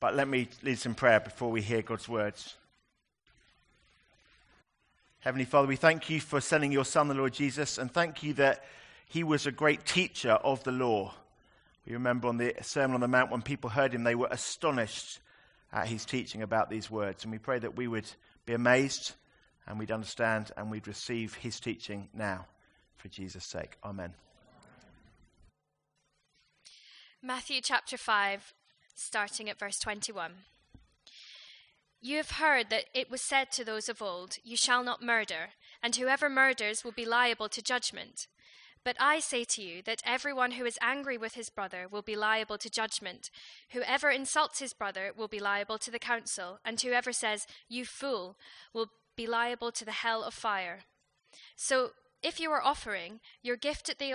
But let me lead some prayer before we hear God's words. Heavenly Father, we thank you for sending your Son, the Lord Jesus, and thank you that he was a great teacher of the law. We remember on the Sermon on the Mount when people heard him, they were astonished at his teaching about these words. And we pray that we would be amazed and we'd understand and we'd receive his teaching now for Jesus' sake. Amen. Matthew chapter 5, starting at verse 21. You have heard that it was said to those of old, You shall not murder, and whoever murders will be liable to judgment. But I say to you that everyone who is angry with his brother will be liable to judgment. Whoever insults his brother will be liable to the council, and whoever says, You fool, will be liable to the hell of fire. So if you are offering your gift at the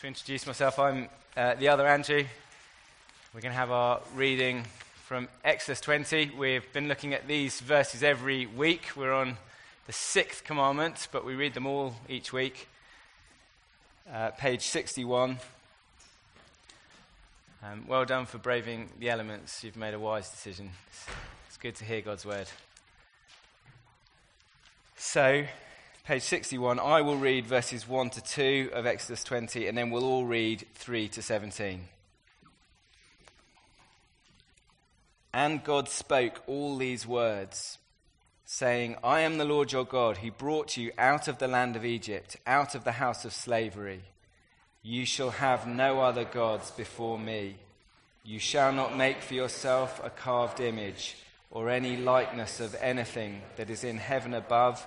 To introduce myself, I'm uh, the other Andrew. We're going to have our reading from Exodus 20. We've been looking at these verses every week. We're on the sixth commandment, but we read them all each week. Uh, page 61. Um, well done for braving the elements. You've made a wise decision. It's, it's good to hear God's word. So, page 61, I will read verses 1 to 2 of Exodus 20, and then we'll all read 3 to 17. And God spoke all these words, saying, I am the Lord your God, who brought you out of the land of Egypt, out of the house of slavery. You shall have no other gods before me. You shall not make for yourself a carved image, or any likeness of anything that is in heaven above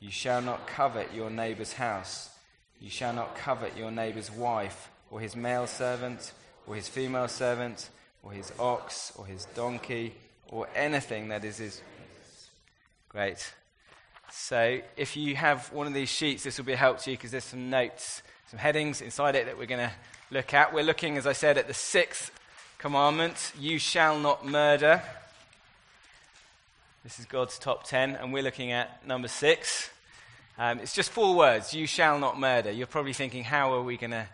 You shall not covet your neighbor's house. You shall not covet your neighbor's wife, or his male servant, or his female servant, or his ox, or his donkey, or anything that is his. Great. So, if you have one of these sheets, this will be a help to you because there's some notes, some headings inside it that we're going to look at. We're looking, as I said, at the sixth commandment you shall not murder. This is God's top ten, and we're looking at number six. Um, it's just four words you shall not murder. You're probably thinking, how are we going to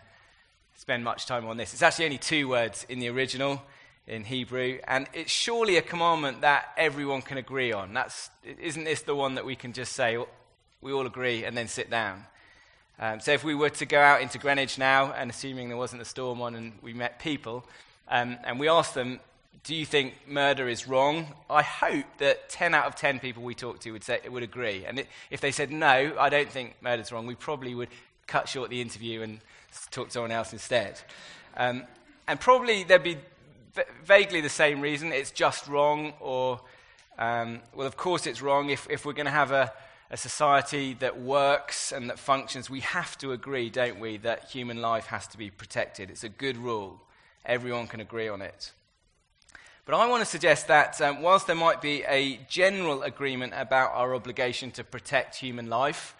spend much time on this? It's actually only two words in the original, in Hebrew, and it's surely a commandment that everyone can agree on. That's, isn't this the one that we can just say, we all agree, and then sit down? Um, so if we were to go out into Greenwich now, and assuming there wasn't a storm on and we met people, um, and we asked them, do you think murder is wrong? I hope that 10 out of 10 people we talked to would, say, would agree. And it, if they said, no, I don't think murder's wrong, we probably would cut short the interview and talk to someone else instead. Um, and probably there'd be v- vaguely the same reason it's just wrong, or, um, well, of course it's wrong if, if we're going to have a, a society that works and that functions, we have to agree, don't we, that human life has to be protected. It's a good rule. Everyone can agree on it. But I want to suggest that um, whilst there might be a general agreement about our obligation to protect human life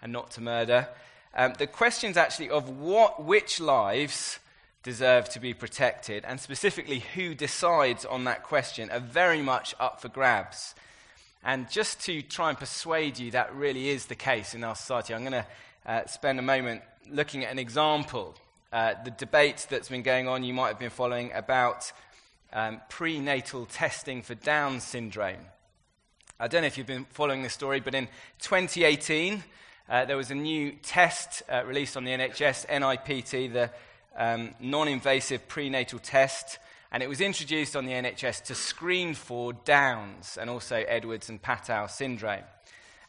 and not to murder, um, the questions actually of what, which lives deserve to be protected, and specifically who decides on that question, are very much up for grabs. And just to try and persuade you that really is the case in our society, I'm going to uh, spend a moment looking at an example. Uh, the debate that's been going on, you might have been following, about um, prenatal testing for Down syndrome. I don't know if you've been following this story, but in 2018, uh, there was a new test uh, released on the NHS, NIPT, the um, non invasive prenatal test and it was introduced on the NHS to screen for Downs and also Edwards and Patau syndrome.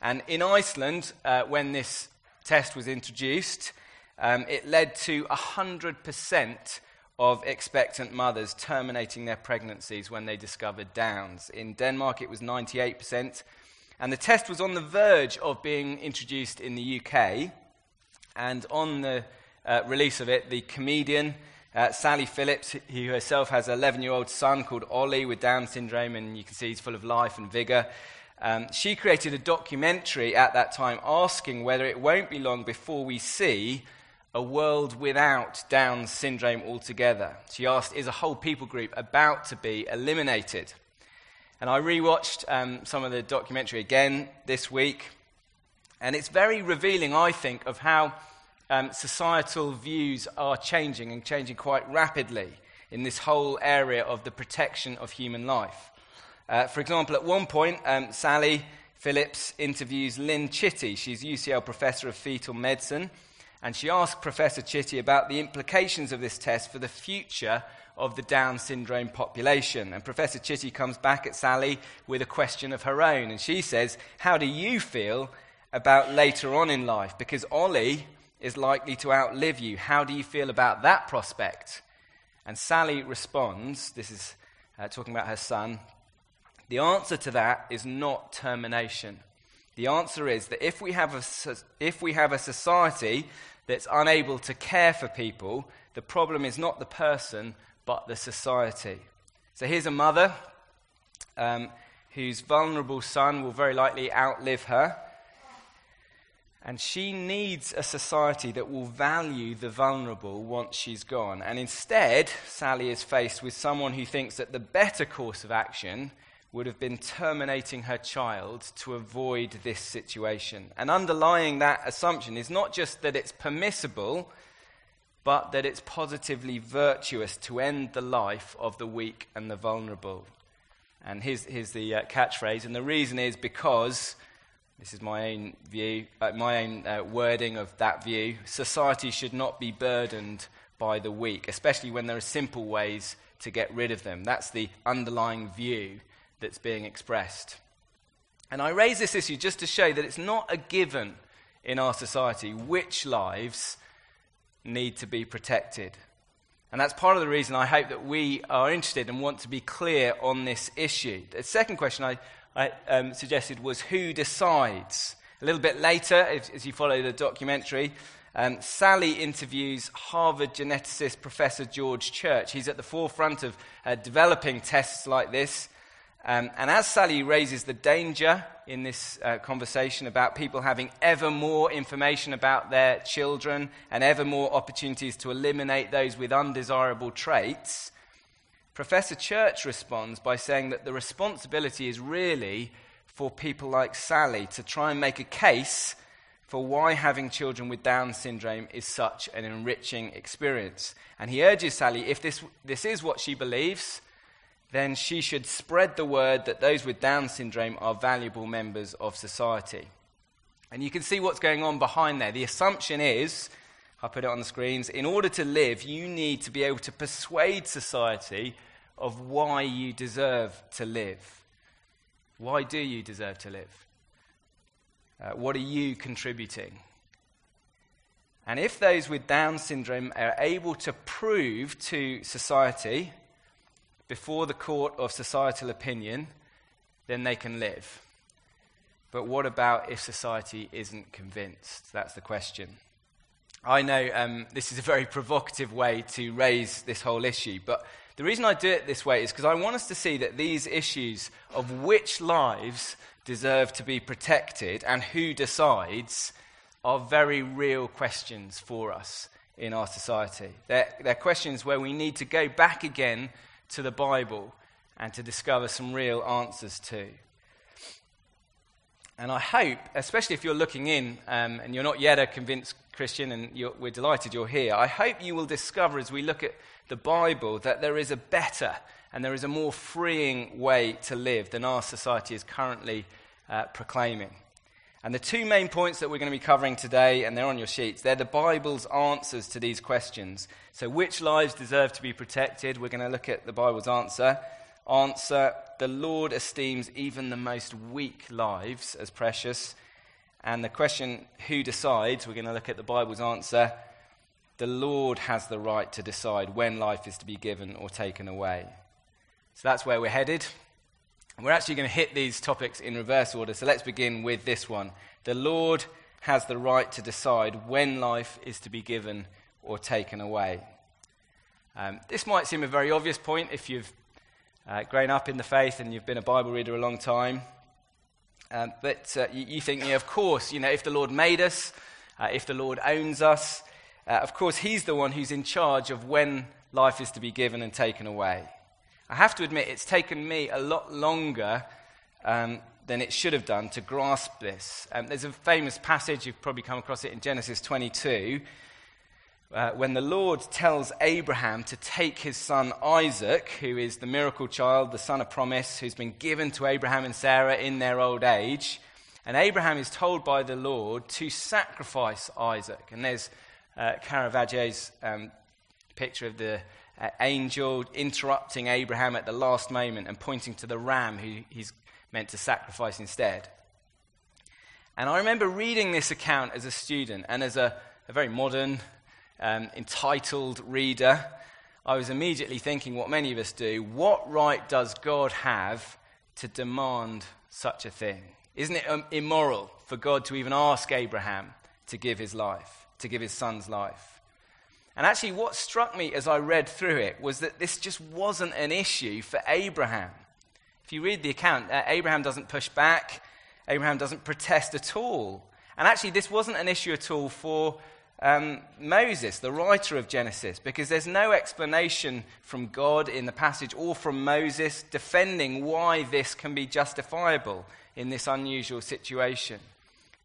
And in Iceland, uh, when this test was introduced, um, it led to 100% of expectant mothers terminating their pregnancies when they discovered Downs. In Denmark, it was 98%. And the test was on the verge of being introduced in the UK. And on the uh, release of it, the comedian uh, Sally Phillips, who herself has an 11 year old son called Ollie with Down syndrome, and you can see he's full of life and vigor. Um, she created a documentary at that time asking whether it won't be long before we see a world without Down syndrome altogether. She asked, Is a whole people group about to be eliminated? And I rewatched um, some of the documentary again this week, and it's very revealing, I think, of how um, societal views are changing and changing quite rapidly in this whole area of the protection of human life. Uh, for example, at one point, um, Sally Phillips interviews Lyn Chitty. She's UCL professor of fetal medicine. And she asks Professor Chitty about the implications of this test for the future of the Down syndrome population. And Professor Chitty comes back at Sally with a question of her own. And she says, How do you feel about later on in life? Because Ollie is likely to outlive you. How do you feel about that prospect? And Sally responds, this is uh, talking about her son, the answer to that is not termination. The answer is that if we, have a, if we have a society that's unable to care for people, the problem is not the person, but the society. So here's a mother um, whose vulnerable son will very likely outlive her. And she needs a society that will value the vulnerable once she's gone. And instead, Sally is faced with someone who thinks that the better course of action would have been terminating her child to avoid this situation. And underlying that assumption is not just that it's permissible, but that it's positively virtuous to end the life of the weak and the vulnerable. And here's, here's the uh, catchphrase. And the reason is because this is my own view, uh, my own uh, wording of that view. Society should not be burdened by the weak, especially when there are simple ways to get rid of them. That's the underlying view that's being expressed. And I raise this issue just to show that it's not a given in our society which lives need to be protected. And that's part of the reason I hope that we are interested and want to be clear on this issue. The second question I, I um, suggested was who decides. A little bit later, as, as you follow the documentary, um, Sally interviews Harvard geneticist Professor George Church. He's at the forefront of uh, developing tests like this. Um, and as Sally raises the danger in this uh, conversation about people having ever more information about their children and ever more opportunities to eliminate those with undesirable traits, Professor Church responds by saying that the responsibility is really for people like Sally to try and make a case for why having children with Down syndrome is such an enriching experience. And he urges Sally, if this, this is what she believes, then she should spread the word that those with Down syndrome are valuable members of society. And you can see what's going on behind there. The assumption is I put it on the screens. In order to live, you need to be able to persuade society of why you deserve to live. Why do you deserve to live? Uh, what are you contributing? And if those with Down syndrome are able to prove to society before the court of societal opinion, then they can live. But what about if society isn't convinced? That's the question. I know um, this is a very provocative way to raise this whole issue, but the reason I do it this way is because I want us to see that these issues of which lives deserve to be protected and who decides are very real questions for us in our society. They're, they're questions where we need to go back again to the Bible and to discover some real answers to. And I hope, especially if you're looking in um, and you're not yet a convinced Christian and we're delighted you're here, I hope you will discover as we look at the Bible that there is a better and there is a more freeing way to live than our society is currently uh, proclaiming. And the two main points that we're going to be covering today, and they're on your sheets, they're the Bible's answers to these questions. So, which lives deserve to be protected? We're going to look at the Bible's answer. Answer The Lord esteems even the most weak lives as precious. And the question, who decides? We're going to look at the Bible's answer. The Lord has the right to decide when life is to be given or taken away. So that's where we're headed. We're actually going to hit these topics in reverse order. So let's begin with this one. The Lord has the right to decide when life is to be given or taken away. Um, this might seem a very obvious point if you've uh, grown up in the faith and you've been a Bible reader a long time. Um, but uh, you, you, think, yeah, of course, you know, if the Lord made us, uh, if the Lord owns us, uh, of course, He's the one who's in charge of when life is to be given and taken away. I have to admit, it's taken me a lot longer um, than it should have done to grasp this. Um, there's a famous passage, you've probably come across it in Genesis 22, uh, when the Lord tells Abraham to take his son Isaac, who is the miracle child, the son of promise, who's been given to Abraham and Sarah in their old age. And Abraham is told by the Lord to sacrifice Isaac. And there's uh, Caravaggio's um, picture of the angel interrupting Abraham at the last moment and pointing to the ram who he's meant to sacrifice instead. And I remember reading this account as a student and as a, a very modern, um, entitled reader. I was immediately thinking what many of us do what right does God have to demand such a thing? Isn't it um, immoral for God to even ask Abraham to give his life, to give his son's life? And actually, what struck me as I read through it was that this just wasn't an issue for Abraham. If you read the account, uh, Abraham doesn't push back, Abraham doesn't protest at all. And actually, this wasn't an issue at all for um, Moses, the writer of Genesis, because there's no explanation from God in the passage or from Moses defending why this can be justifiable in this unusual situation.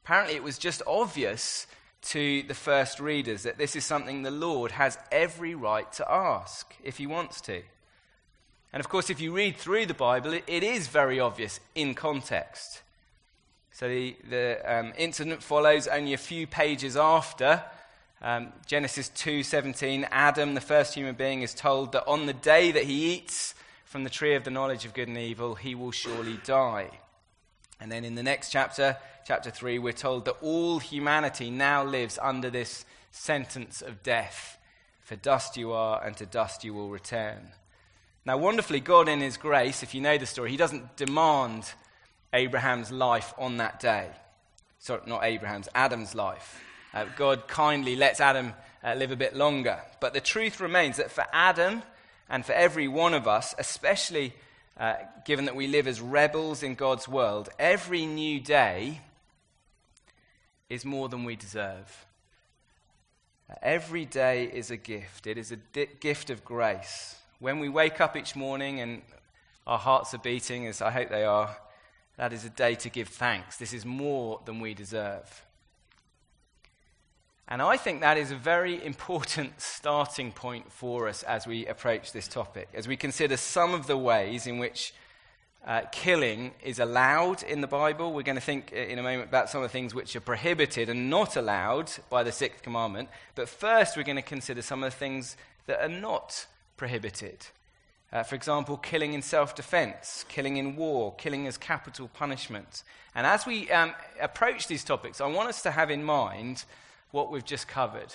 Apparently, it was just obvious to the first readers that this is something the Lord has every right to ask if he wants to. And of course, if you read through the Bible, it, it is very obvious in context. So the, the um, incident follows only a few pages after um, Genesis 2:17. Adam, the first human being, is told that on the day that he eats from the tree of the knowledge of good and evil, he will surely die. And then in the next chapter, chapter 3, we're told that all humanity now lives under this sentence of death. For dust you are, and to dust you will return. Now, wonderfully, God, in His grace, if you know the story, He doesn't demand Abraham's life on that day. Sorry, not Abraham's, Adam's life. Uh, God kindly lets Adam uh, live a bit longer. But the truth remains that for Adam and for every one of us, especially uh, given that we live as rebels in God's world, every new day is more than we deserve. Every day is a gift. It is a di- gift of grace. When we wake up each morning and our hearts are beating, as I hope they are, that is a day to give thanks. This is more than we deserve. And I think that is a very important starting point for us as we approach this topic, as we consider some of the ways in which uh, killing is allowed in the Bible. We're going to think in a moment about some of the things which are prohibited and not allowed by the sixth commandment. But first, we're going to consider some of the things that are not prohibited. Uh, for example, killing in self defense, killing in war, killing as capital punishment. And as we um, approach these topics, I want us to have in mind what we've just covered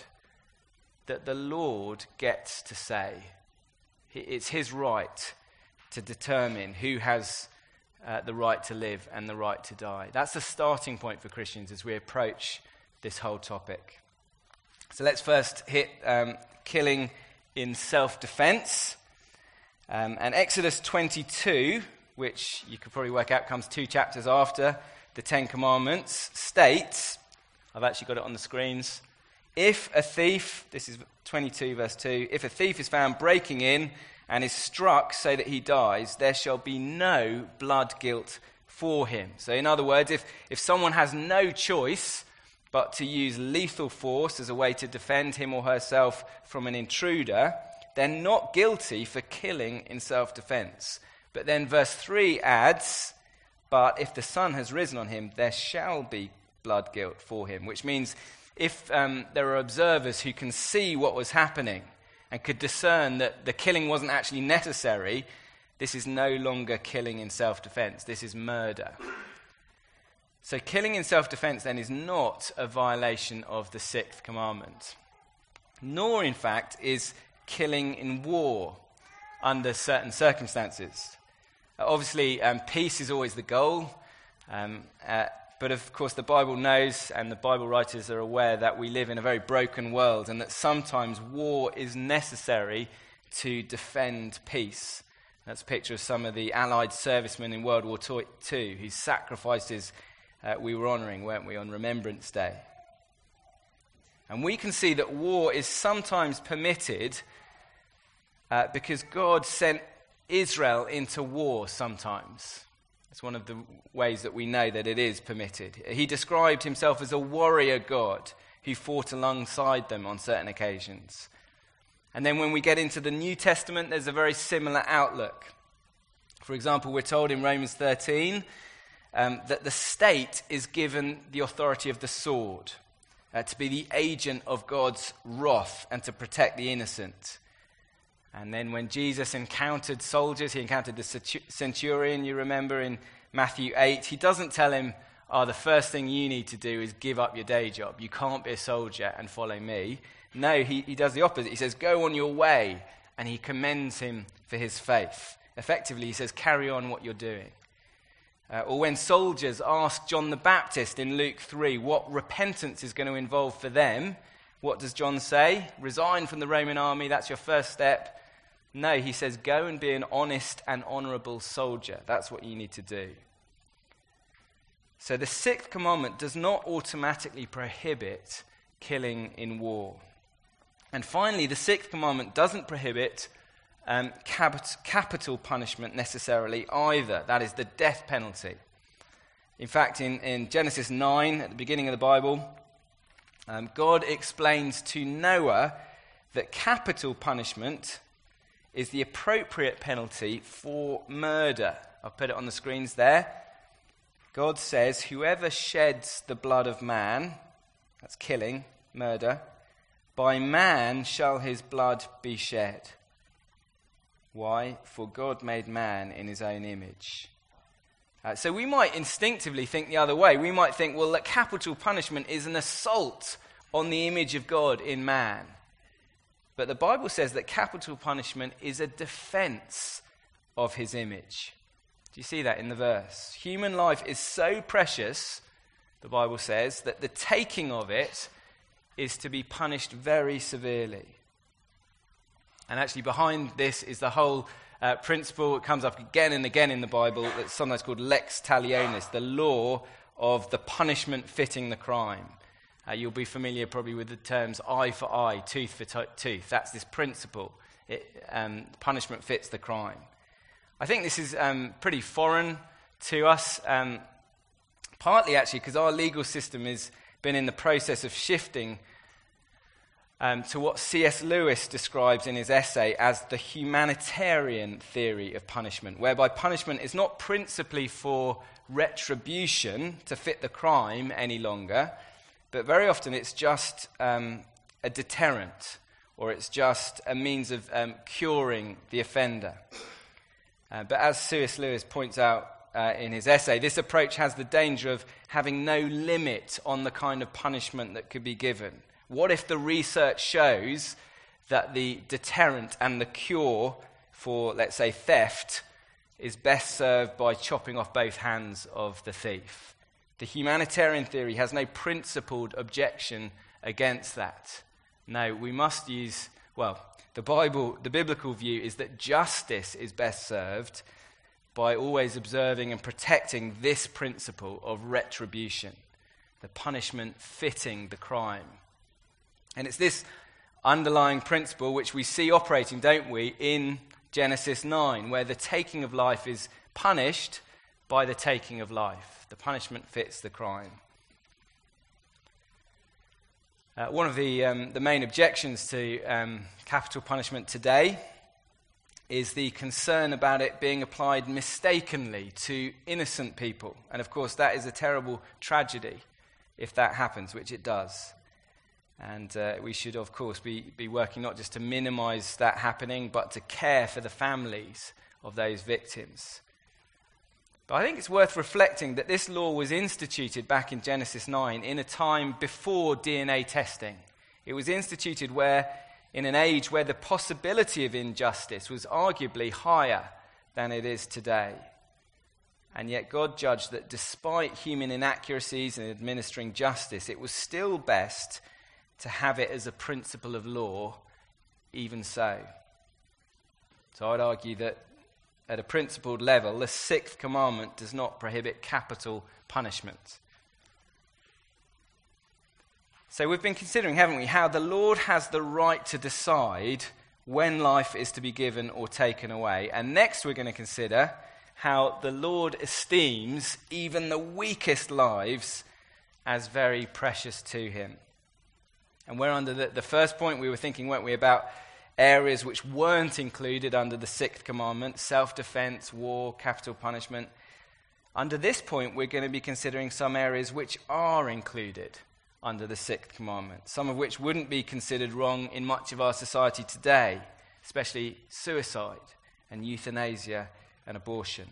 that the Lord gets to say. It's his right to determine who has uh, the right to live and the right to die. That's the starting point for Christians as we approach this whole topic. So let's first hit um, killing in self defense. Um, and Exodus 22, which you could probably work out comes two chapters after the Ten Commandments, states I've actually got it on the screens. If a thief, this is 22, verse 2, if a thief is found breaking in and is struck so that he dies, there shall be no blood guilt for him. So, in other words, if, if someone has no choice but to use lethal force as a way to defend him or herself from an intruder, they're not guilty for killing in self defense. But then verse 3 adds, But if the sun has risen on him, there shall be blood guilt for him, which means if um, there are observers who can see what was happening and could discern that the killing wasn't actually necessary, this is no longer killing in self defense. This is murder. So, killing in self defense then is not a violation of the sixth commandment, nor, in fact, is killing in war under certain circumstances. Obviously, um, peace is always the goal. Um, uh, but of course, the Bible knows, and the Bible writers are aware, that we live in a very broken world and that sometimes war is necessary to defend peace. That's a picture of some of the Allied servicemen in World War II whose sacrifices uh, we were honouring, weren't we, on Remembrance Day. And we can see that war is sometimes permitted uh, because God sent Israel into war sometimes. It's one of the ways that we know that it is permitted. He described himself as a warrior God who fought alongside them on certain occasions. And then when we get into the New Testament, there's a very similar outlook. For example, we're told in Romans 13 um, that the state is given the authority of the sword uh, to be the agent of God's wrath and to protect the innocent. And then when Jesus encountered soldiers, he encountered the centurion, you remember in Matthew 8, he doesn't tell him, Oh, the first thing you need to do is give up your day job. You can't be a soldier and follow me. No, he, he does the opposite. He says, Go on your way. And he commends him for his faith. Effectively, he says, Carry on what you're doing. Uh, or when soldiers ask John the Baptist in Luke 3 what repentance is going to involve for them, what does John say? Resign from the Roman army, that's your first step. No, he says, go and be an honest and honorable soldier. That's what you need to do. So the sixth commandment does not automatically prohibit killing in war. And finally, the sixth commandment doesn't prohibit um, cap- capital punishment necessarily either. That is the death penalty. In fact, in, in Genesis 9, at the beginning of the Bible, um, God explains to Noah that capital punishment is the appropriate penalty for murder. I'll put it on the screens there. God says, Whoever sheds the blood of man, that's killing, murder, by man shall his blood be shed. Why? For God made man in his own image. Uh, so we might instinctively think the other way. We might think, well, that capital punishment is an assault on the image of God in man. But the Bible says that capital punishment is a defense of his image. Do you see that in the verse? Human life is so precious, the Bible says, that the taking of it is to be punished very severely. And actually, behind this is the whole uh, principle. It comes up again and again in the Bible that's sometimes called lex talionis, the law of the punishment fitting the crime. Uh, you'll be familiar probably with the terms eye for eye, tooth for to- tooth. That's this principle. It, um, punishment fits the crime. I think this is um, pretty foreign to us, um, partly actually because our legal system has been in the process of shifting um, to what C.S. Lewis describes in his essay as the humanitarian theory of punishment, whereby punishment is not principally for retribution to fit the crime any longer, but very often it's just um, a deterrent or it's just a means of um, curing the offender. Uh, but as C.S. Lewis points out uh, in his essay, this approach has the danger of having no limit on the kind of punishment that could be given. What if the research shows that the deterrent and the cure for, let's say, theft is best served by chopping off both hands of the thief. The humanitarian theory has no principled objection against that. No, we must use, well, the Bible, the biblical view is that justice is best served by always observing and protecting this principle of retribution, the punishment fitting the crime. And it's this underlying principle which we see operating, don't we, in Genesis 9, where the taking of life is punished by the taking of life. The punishment fits the crime. Uh, one of the, um, the main objections to um, capital punishment today is the concern about it being applied mistakenly to innocent people. And of course, that is a terrible tragedy if that happens, which it does. And uh, we should, of course, be, be working not just to minimize that happening, but to care for the families of those victims. I think it's worth reflecting that this law was instituted back in Genesis 9 in a time before DNA testing. It was instituted where, in an age where the possibility of injustice was arguably higher than it is today. And yet, God judged that despite human inaccuracies in administering justice, it was still best to have it as a principle of law, even so. So, I'd argue that at a principled level, the sixth commandment does not prohibit capital punishment. So we've been considering, haven't we, how the Lord has the right to decide when life is to be given or taken away. And next we're going to consider how the Lord esteems even the weakest lives as very precious to him. And we're under the, the first point we were thinking, weren't we, about areas which weren't included under the sixth commandment self defense, war, capital punishment. Under this point, we're going to be considering some areas which are included under the sixth commandment, some of which wouldn't be considered wrong in much of our society today, especially suicide and euthanasia and abortion.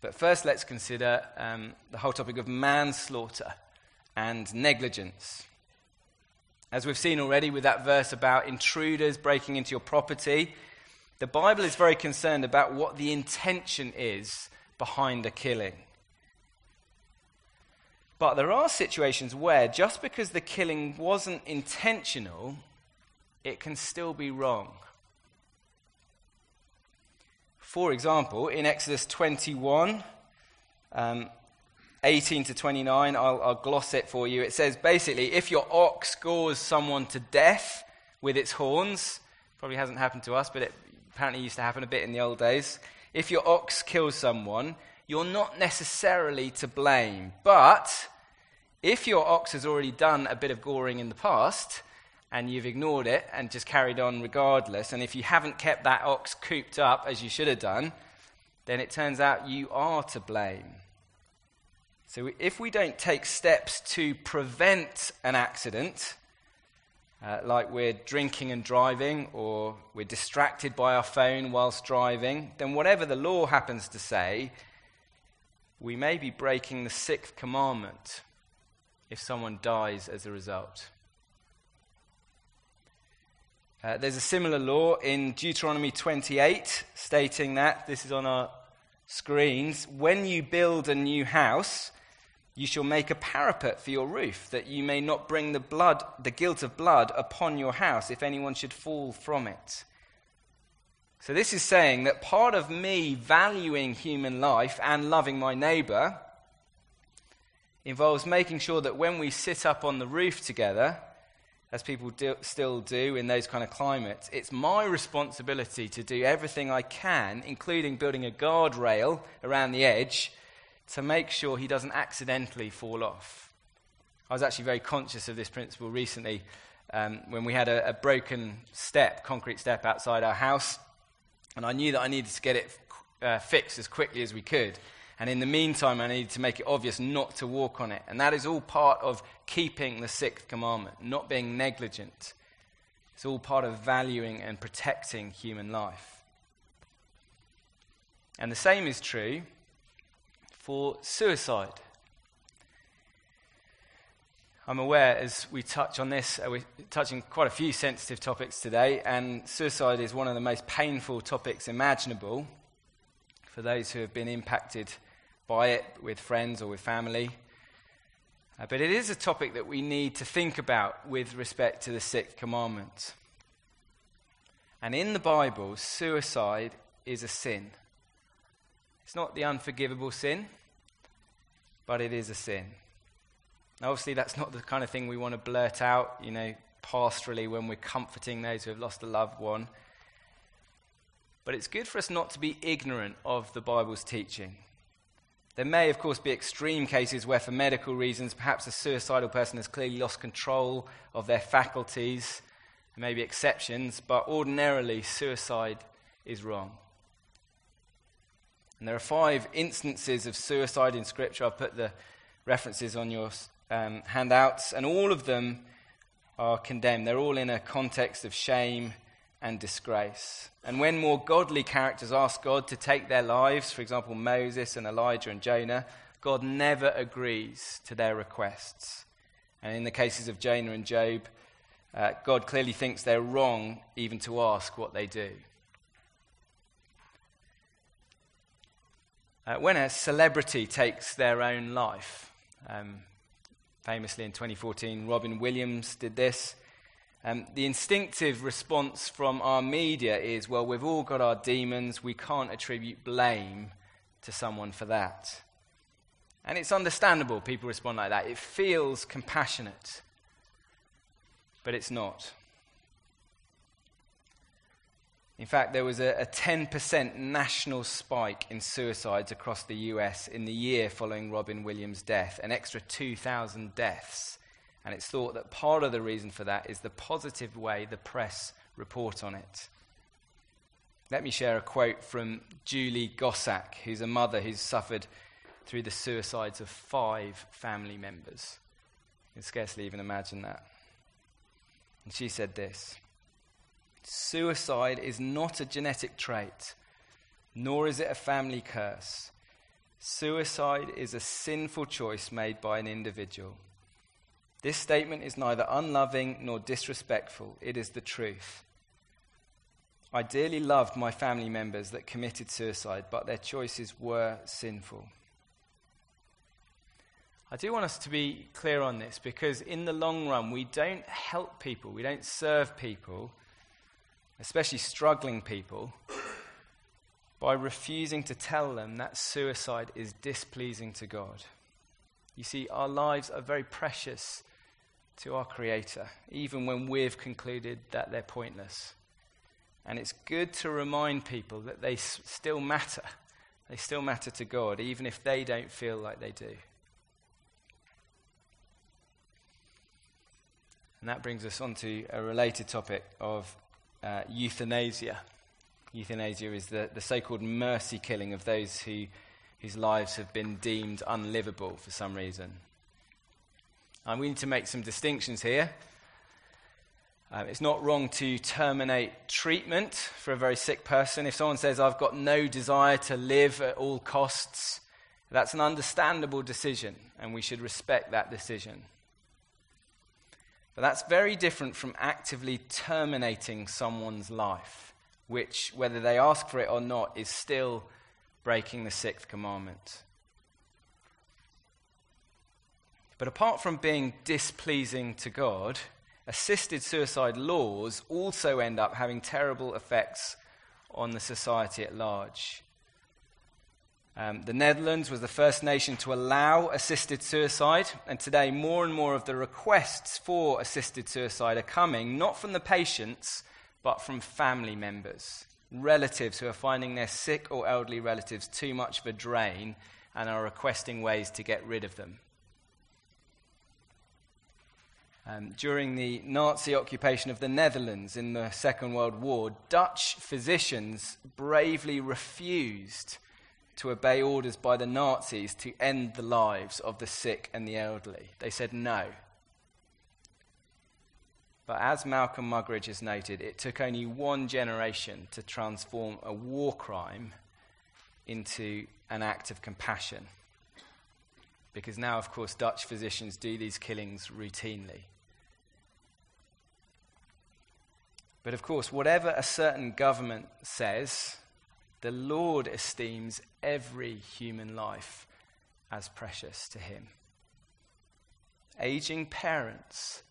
But first, let's consider um, the whole topic of manslaughter and negligence. As we've seen already with that verse about intruders breaking into your property, the Bible is very concerned about what the intention is behind a killing. But there are situations where just because the killing wasn't intentional, it can still be wrong. For example, in Exodus 21, um, 18 to 29, I'll, I'll, gloss it for you. It says basically, if your ox gores someone to death with its horns, probably hasn't happened to us, but it apparently used to happen a bit in the old days. If your ox kills someone, you're not necessarily to blame. But if your ox has already done a bit of goring in the past, and you've ignored it and just carried on regardless, and if you haven't kept that ox cooped up as you should have done, then it turns out you are to blame. So if we don't take steps to prevent an accident, uh, like we're drinking and driving, or we're distracted by our phone whilst driving, then whatever the law happens to say, we may be breaking the sixth commandment if someone dies as a result. Uh, there's a similar law in Deuteronomy 28 stating that, this is on our screens, when you build a new house, you shall make a parapet for your roof, that you may not bring the blood, the guilt of blood, upon your house, if anyone should fall from it. So, this is saying that part of me valuing human life and loving my neighbor involves making sure that when we sit up on the roof together, as people do, still do in those kind of climates, it's my responsibility to do everything I can, including building a guardrail around the edge to make sure he doesn't accidentally fall off. I was actually very conscious of this principle recently um, when we had a, a, broken step, concrete step outside our house, and I knew that I needed to get it uh, fixed as quickly as we could. And in the meantime, I needed to make it obvious not to walk on it. And that is all part of keeping the sixth commandment, not being negligent. It's all part of valuing and protecting human life. And the same is true for suicide. I'm aware as we touch on this, uh, we're touching quite a few sensitive topics today, and suicide is one of the most painful topics imaginable. for those who have been impacted by it with friends or with family. Uh, but it is a topic that we need to think about with respect to the sixth commandment. And in the Bible, suicide is a sin. It's not the unforgivable sin, but it is a sin. Now, obviously, that's not the kind of thing we want to blurt out, you know, pastorally when we're comforting those who have lost a loved one. But it's good for us not to be ignorant of the Bible's teaching. There may, of course, be extreme cases where, for medical reasons, perhaps a suicidal person has clearly lost control of their faculties. There may be exceptions, but ordinarily, suicide is wrong. And there are five instances of suicide in Scripture. I've put the references on your um, handouts, and all of them are condemned. They're all in a context of shame and disgrace. And when more godly characters ask God to take their lives, for example, Moses and Elijah and Jonah, God never agrees to their requests. And in the cases of Jonah and Job, uh, God clearly thinks they're wrong even to ask what they do. Uh, when a celebrity takes their own life, um, famously in 2014, Robin Williams did this. Um, the instinctive response from our media is well, we've all got our demons, we can't attribute blame to someone for that. And it's understandable people respond like that. It feels compassionate, but it's not. In fact, there was a, a 10% national spike in suicides across the US in the year following Robin Williams' death, an extra 2,000 deaths and it's thought that part of the reason for that is the positive way the press report on it. Let me share a quote from Julie Gossack, who's a mother who's suffered through the suicides of five family members. You can scarcely even imagine that. And she said this Suicide is not a genetic trait, nor is it a family curse. Suicide is a sinful choice made by an individual. This statement is neither unloving nor disrespectful, it is the truth. I dearly loved my family members that committed suicide, but their choices were sinful. I do want us to be clear on this because, in the long run, we don't help people, we don't serve people, especially struggling people, by refusing to tell them that suicide is displeasing to God. You see, our lives are very precious to our Creator, even when we've concluded that they're pointless. And it's good to remind people that they s- still matter. They still matter to God, even if they don't feel like they do. And that brings us on to a related topic of uh, euthanasia. Euthanasia is the, the so called mercy killing of those who whose lives have been deemed unlivable for some reason. And we need to make some distinctions here. Um, it's not wrong to terminate treatment for a very sick person. If someone says, I've got no desire to live at all costs, that's an understandable decision, and we should respect that decision. But that's very different from actively terminating someone's life, which, whether they ask for it or not, is still breaking the sixth commandment. But apart from being displeasing to God, assisted suicide laws also end up having terrible effects on the society at large. Um, the Netherlands was the first nation to allow assisted suicide, and today more and more of the requests for assisted suicide are coming not from the patients, but from family members relatives who are finding their sick or elderly relatives too much of a drain and are requesting ways to get rid of them. Um, during the Nazi occupation of the Netherlands in the Second World War, Dutch physicians bravely refused to obey orders by the Nazis to end the lives of the sick and the elderly. They said no. But as Malcolm Muggeridge has noted, it took only one generation to transform a war crime into an act of compassion. Because now, of course, Dutch physicians do these killings routinely. But of course, whatever a certain government says, The Lord esteems every human life as precious to him. Aging parents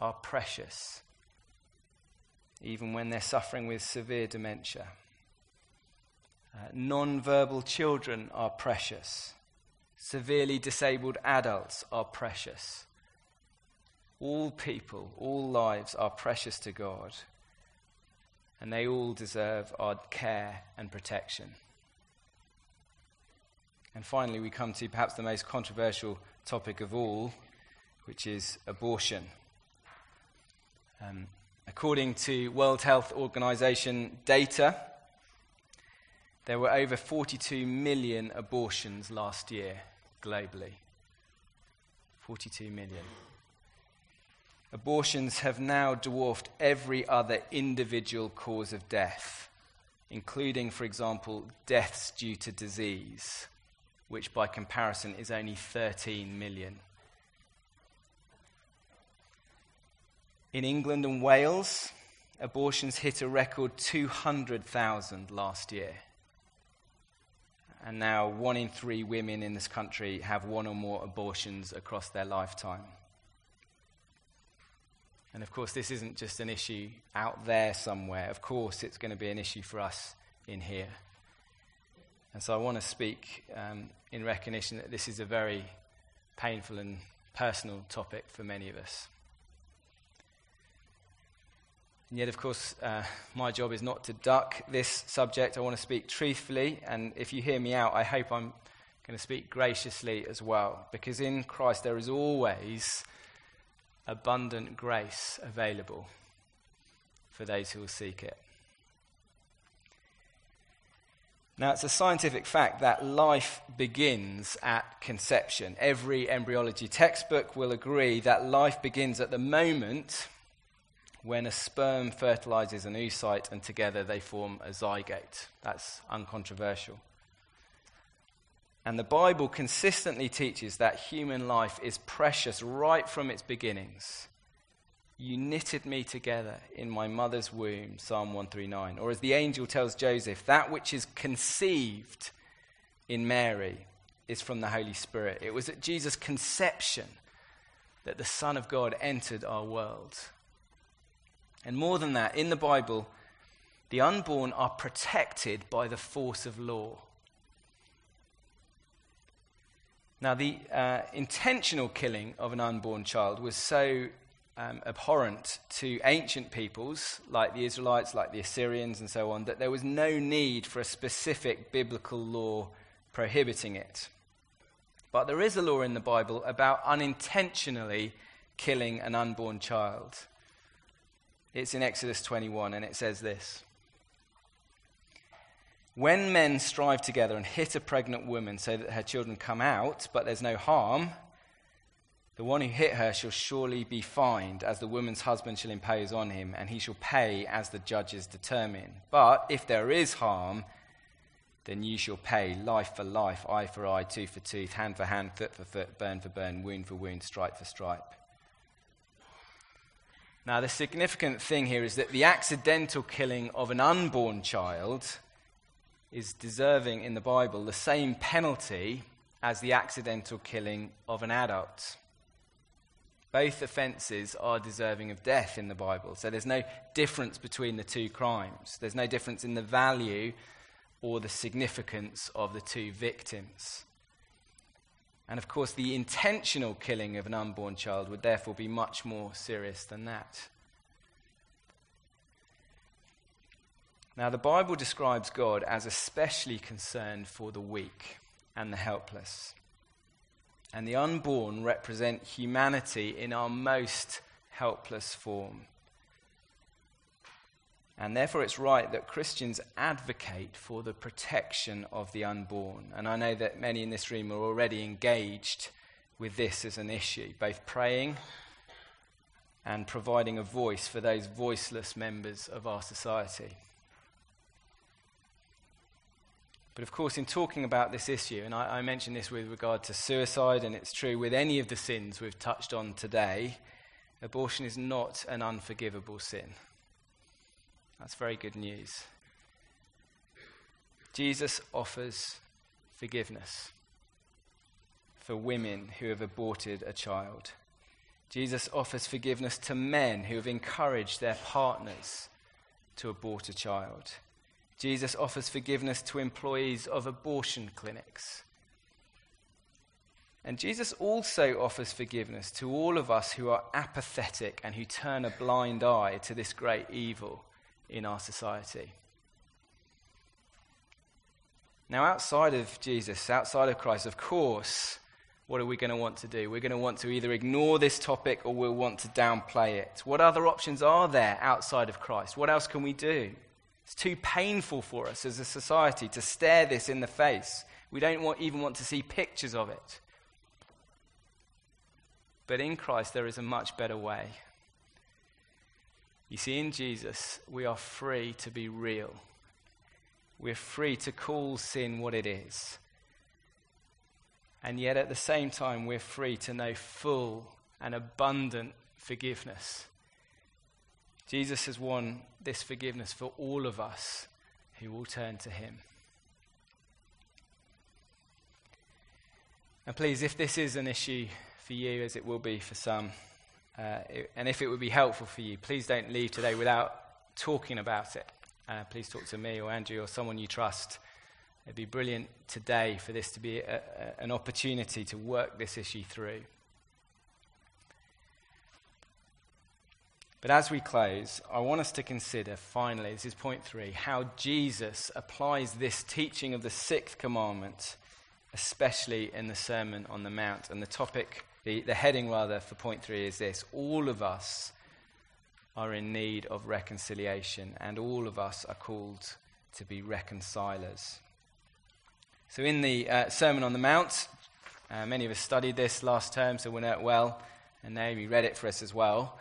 are precious, even when they're suffering with severe dementia. Uh, non verbal children are precious. Severely disabled adults are precious. All people, all lives are precious to God, and they all deserve our care and protection. And finally, we come to perhaps the most controversial topic of all, which is abortion. Um, according to World Health Organization data, there were over 42 million abortions last year globally. 42 million. Abortions have now dwarfed every other individual cause of death, including, for example, deaths due to disease, which by comparison is only 13 million. In England and Wales, abortions hit a record 200,000 last year. And now, one in three women in this country have one or more abortions across their lifetime. And of course, this isn't just an issue out there somewhere. Of course, it's going to be an issue for us in here. And so I want to speak um, in recognition that this is a very painful and personal topic for many of us. And yet, of course, uh, my job is not to duck this subject. I want to speak truthfully, and if you hear me out, I hope I'm going to speak graciously as well, because in Christ there is always abundant grace available for those who will seek it. Now, it's a scientific fact that life begins at conception. Every embryology textbook will agree that life begins at the moment when a sperm fertilizes an oocyte and together they form a zygote. That's uncontroversial. And the Bible consistently teaches that human life is precious right from its beginnings. You knitted me together in my mother's womb, Psalm 139. Or as the angel tells Joseph, that which is conceived in Mary is from the Holy Spirit. It was at Jesus' conception that the Son of God entered our world. And more than that, in the Bible, the unborn are protected by the force of law. Now, the uh, intentional killing of an unborn child was so um, abhorrent to ancient peoples like the Israelites, like the Assyrians, and so on, that there was no need for a specific biblical law prohibiting it. But there is a law in the Bible about unintentionally killing an unborn child. It's in Exodus 21, and it says this When men strive together and hit a pregnant woman so that her children come out, but there's no harm, the one who hit her shall surely be fined, as the woman's husband shall impose on him, and he shall pay as the judges determine. But if there is harm, then you shall pay life for life, eye for eye, tooth for tooth, hand for hand, foot for foot, burn for burn, wound for wound, stripe for stripe. Now, the significant thing here is that the accidental killing of an unborn child is deserving in the Bible the same penalty as the accidental killing of an adult. Both offenses are deserving of death in the Bible. So there's no difference between the two crimes. There's no difference in the value or the significance of the two victims. And of course, the intentional killing of an unborn child would therefore be much more serious than that. Now, the Bible describes God as especially concerned for the weak and the helpless and the unborn represent humanity in our most helpless form. And therefore, it's right that Christians advocate for the protection of the unborn. And I know that many in this room are already engaged with this as an issue, both praying and providing a voice for those voiceless members of our society. But of course, in talking about this issue, and I, I mentioned this with regard to suicide, and it's true with any of the sins we've touched on today, abortion is not an unforgivable sin. That's very good news. Jesus offers forgiveness for women who have aborted a child. Jesus offers forgiveness to men who have encouraged their partners to abort a child. Jesus offers forgiveness to employees of abortion clinics. And Jesus also offers forgiveness to all of us who are apathetic and who turn a blind eye to this great evil in our society. Now, outside of Jesus, outside of Christ, of course, what are we going to want to do? We're going to want to either ignore this topic or we'll want to downplay it. What other options are there outside of Christ? What else can we do? It's too painful for us as a society to stare this in the face. We don't want, even want to see pictures of it. But in Christ, there is a much better way. You see, in Jesus, we are free to be real. We're free to call sin what it is. And yet, at the same time, we're free to know full and abundant forgiveness. Jesus has won this forgiveness for all of us who will turn to him. And please, if this is an issue for you, as it will be for some, uh, and if it would be helpful for you, please don't leave today without talking about it. Uh, please talk to me or Andrew or someone you trust. It'd be brilliant today for this to be a, a, an opportunity to work this issue through. But as we close, I want us to consider finally, this is point three, how Jesus applies this teaching of the sixth commandment, especially in the Sermon on the Mount. And the topic, the, the heading rather, for point three is this All of us are in need of reconciliation, and all of us are called to be reconcilers. So, in the uh, Sermon on the Mount, uh, many of us studied this last term, so we know it well, and Naomi read it for us as well.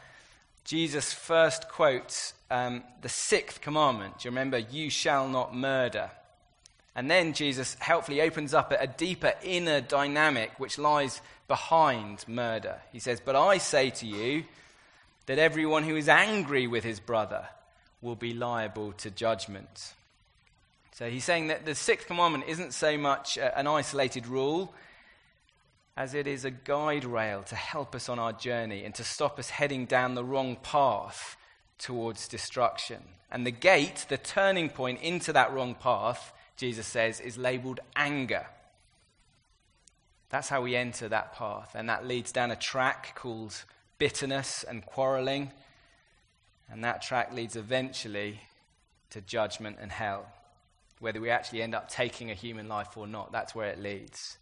Jesus first quotes um, the sixth commandment. Do you remember? You shall not murder. And then Jesus helpfully opens up a deeper inner dynamic which lies behind murder. He says, But I say to you that everyone who is angry with his brother will be liable to judgment. So he's saying that the sixth commandment isn't so much an isolated rule as it is a guide rail to help us on our journey and to stop us heading down the wrong path towards destruction. And the gate, the turning point into that wrong path, Jesus says, is labeled anger. That's how we enter that path. And that leads down a track called bitterness and quarreling. And that track leads eventually to judgment and hell. Whether we actually end up taking a human life or not, that's where it leads.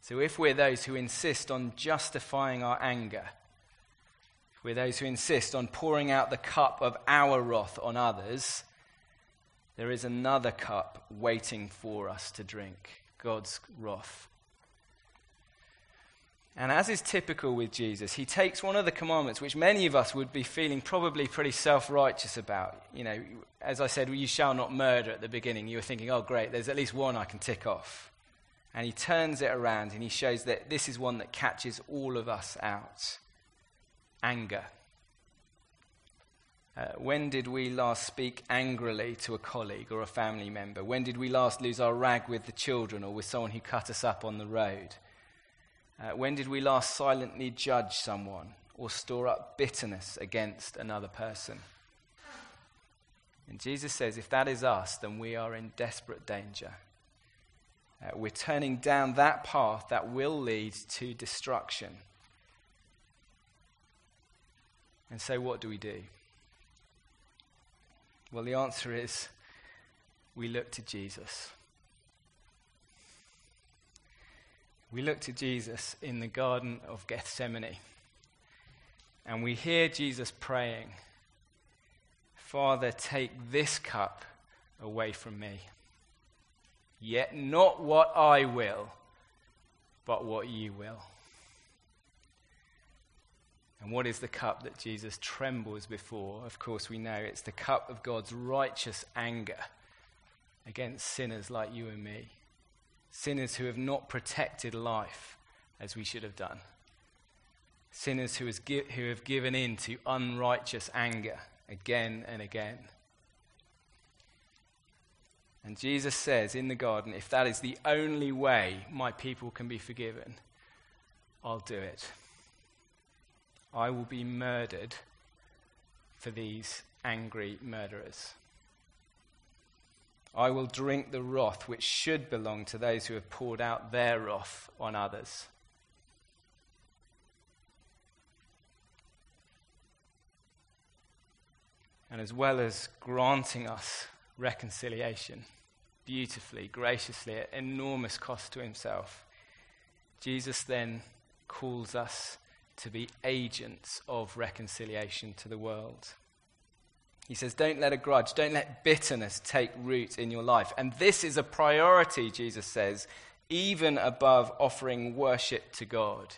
So if we're those who insist on justifying our anger, if we're those who insist on pouring out the cup of our wrath on others, there is another cup waiting for us to drink God's wrath. And as is typical with Jesus, he takes one of the commandments, which many of us would be feeling probably pretty self righteous about. You know, as I said, you shall not murder at the beginning. You were thinking, oh, great, there's at least one I can tick off. And he turns it around and he shows that this is one that catches all of us out anger. Uh, when did we last speak angrily to a colleague or a family member? When did we last lose our rag with the children or with someone who cut us up on the road? Uh, when did we last silently judge someone or store up bitterness against another person? And Jesus says, if that is us, then we are in desperate danger. Uh, we're turning down that path that will lead to destruction. And so, what do we do? Well, the answer is we look to Jesus. We look to Jesus in the Garden of Gethsemane. And we hear Jesus praying, Father, take this cup away from me. Yet not what I will, but what you will. And what is the cup that Jesus trembles before? Of course, we know it's the cup of God's righteous anger against sinners like you and me. Sinners who have not protected life as we should have done. Sinners who, who have given in to unrighteous anger again and again. And Jesus says in the garden, if that is the only way my people can be forgiven, I'll do it. I will be murdered for these angry murderers. I will drink the wrath which should belong to those who have poured out their wrath on others. And as well as granting us reconciliation beautifully, graciously, at enormous cost to himself, Jesus then calls us to be agents of reconciliation to the world. He says, Don't let a grudge, don't let bitterness take root in your life. And this is a priority, Jesus says, even above offering worship to God.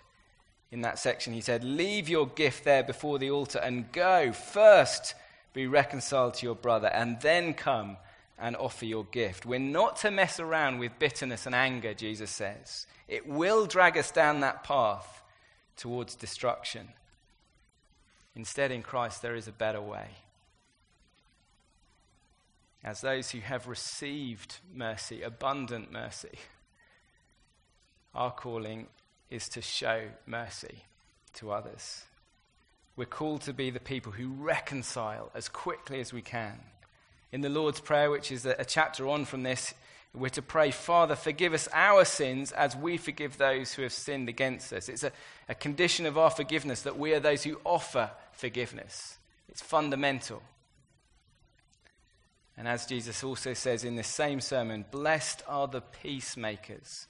In that section, he said, Leave your gift there before the altar and go. First, be reconciled to your brother, and then come and offer your gift. We're not to mess around with bitterness and anger, Jesus says. It will drag us down that path towards destruction. Instead, in Christ, there is a better way. As those who have received mercy, abundant mercy, our calling is to show mercy to others. We're called to be the people who reconcile as quickly as we can. In the Lord's Prayer, which is a, chapter on from this, we're to pray, Father, forgive us our sins as we forgive those who have sinned against us. It's a, a condition of our forgiveness that we are those who offer forgiveness. It's fundamental. And as Jesus also says in this same sermon, blessed are the peacemakers,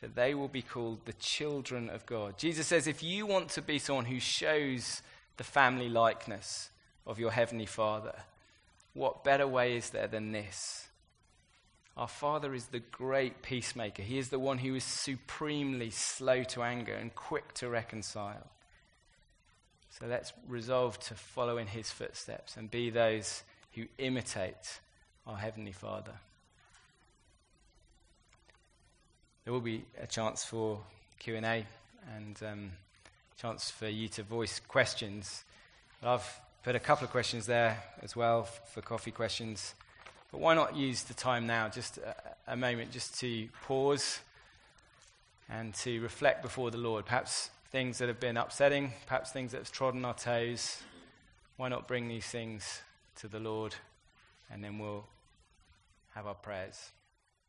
that they will be called the children of God. Jesus says, if you want to be someone who shows the family likeness of your heavenly Father, what better way is there than this? Our Father is the great peacemaker. He is the one who is supremely slow to anger and quick to reconcile. So let's resolve to follow in his footsteps and be those who imitate our Heavenly Father. There will be a chance for Q&A and um, chance for you to voice questions. I've put a couple of questions there as well for coffee questions. But why not use the time now, just a, a moment, just to pause and to reflect before the Lord? Perhaps things that have been upsetting, perhaps things that have trodden our toes. Why not bring these things to the Lord and then we'll have our prayers?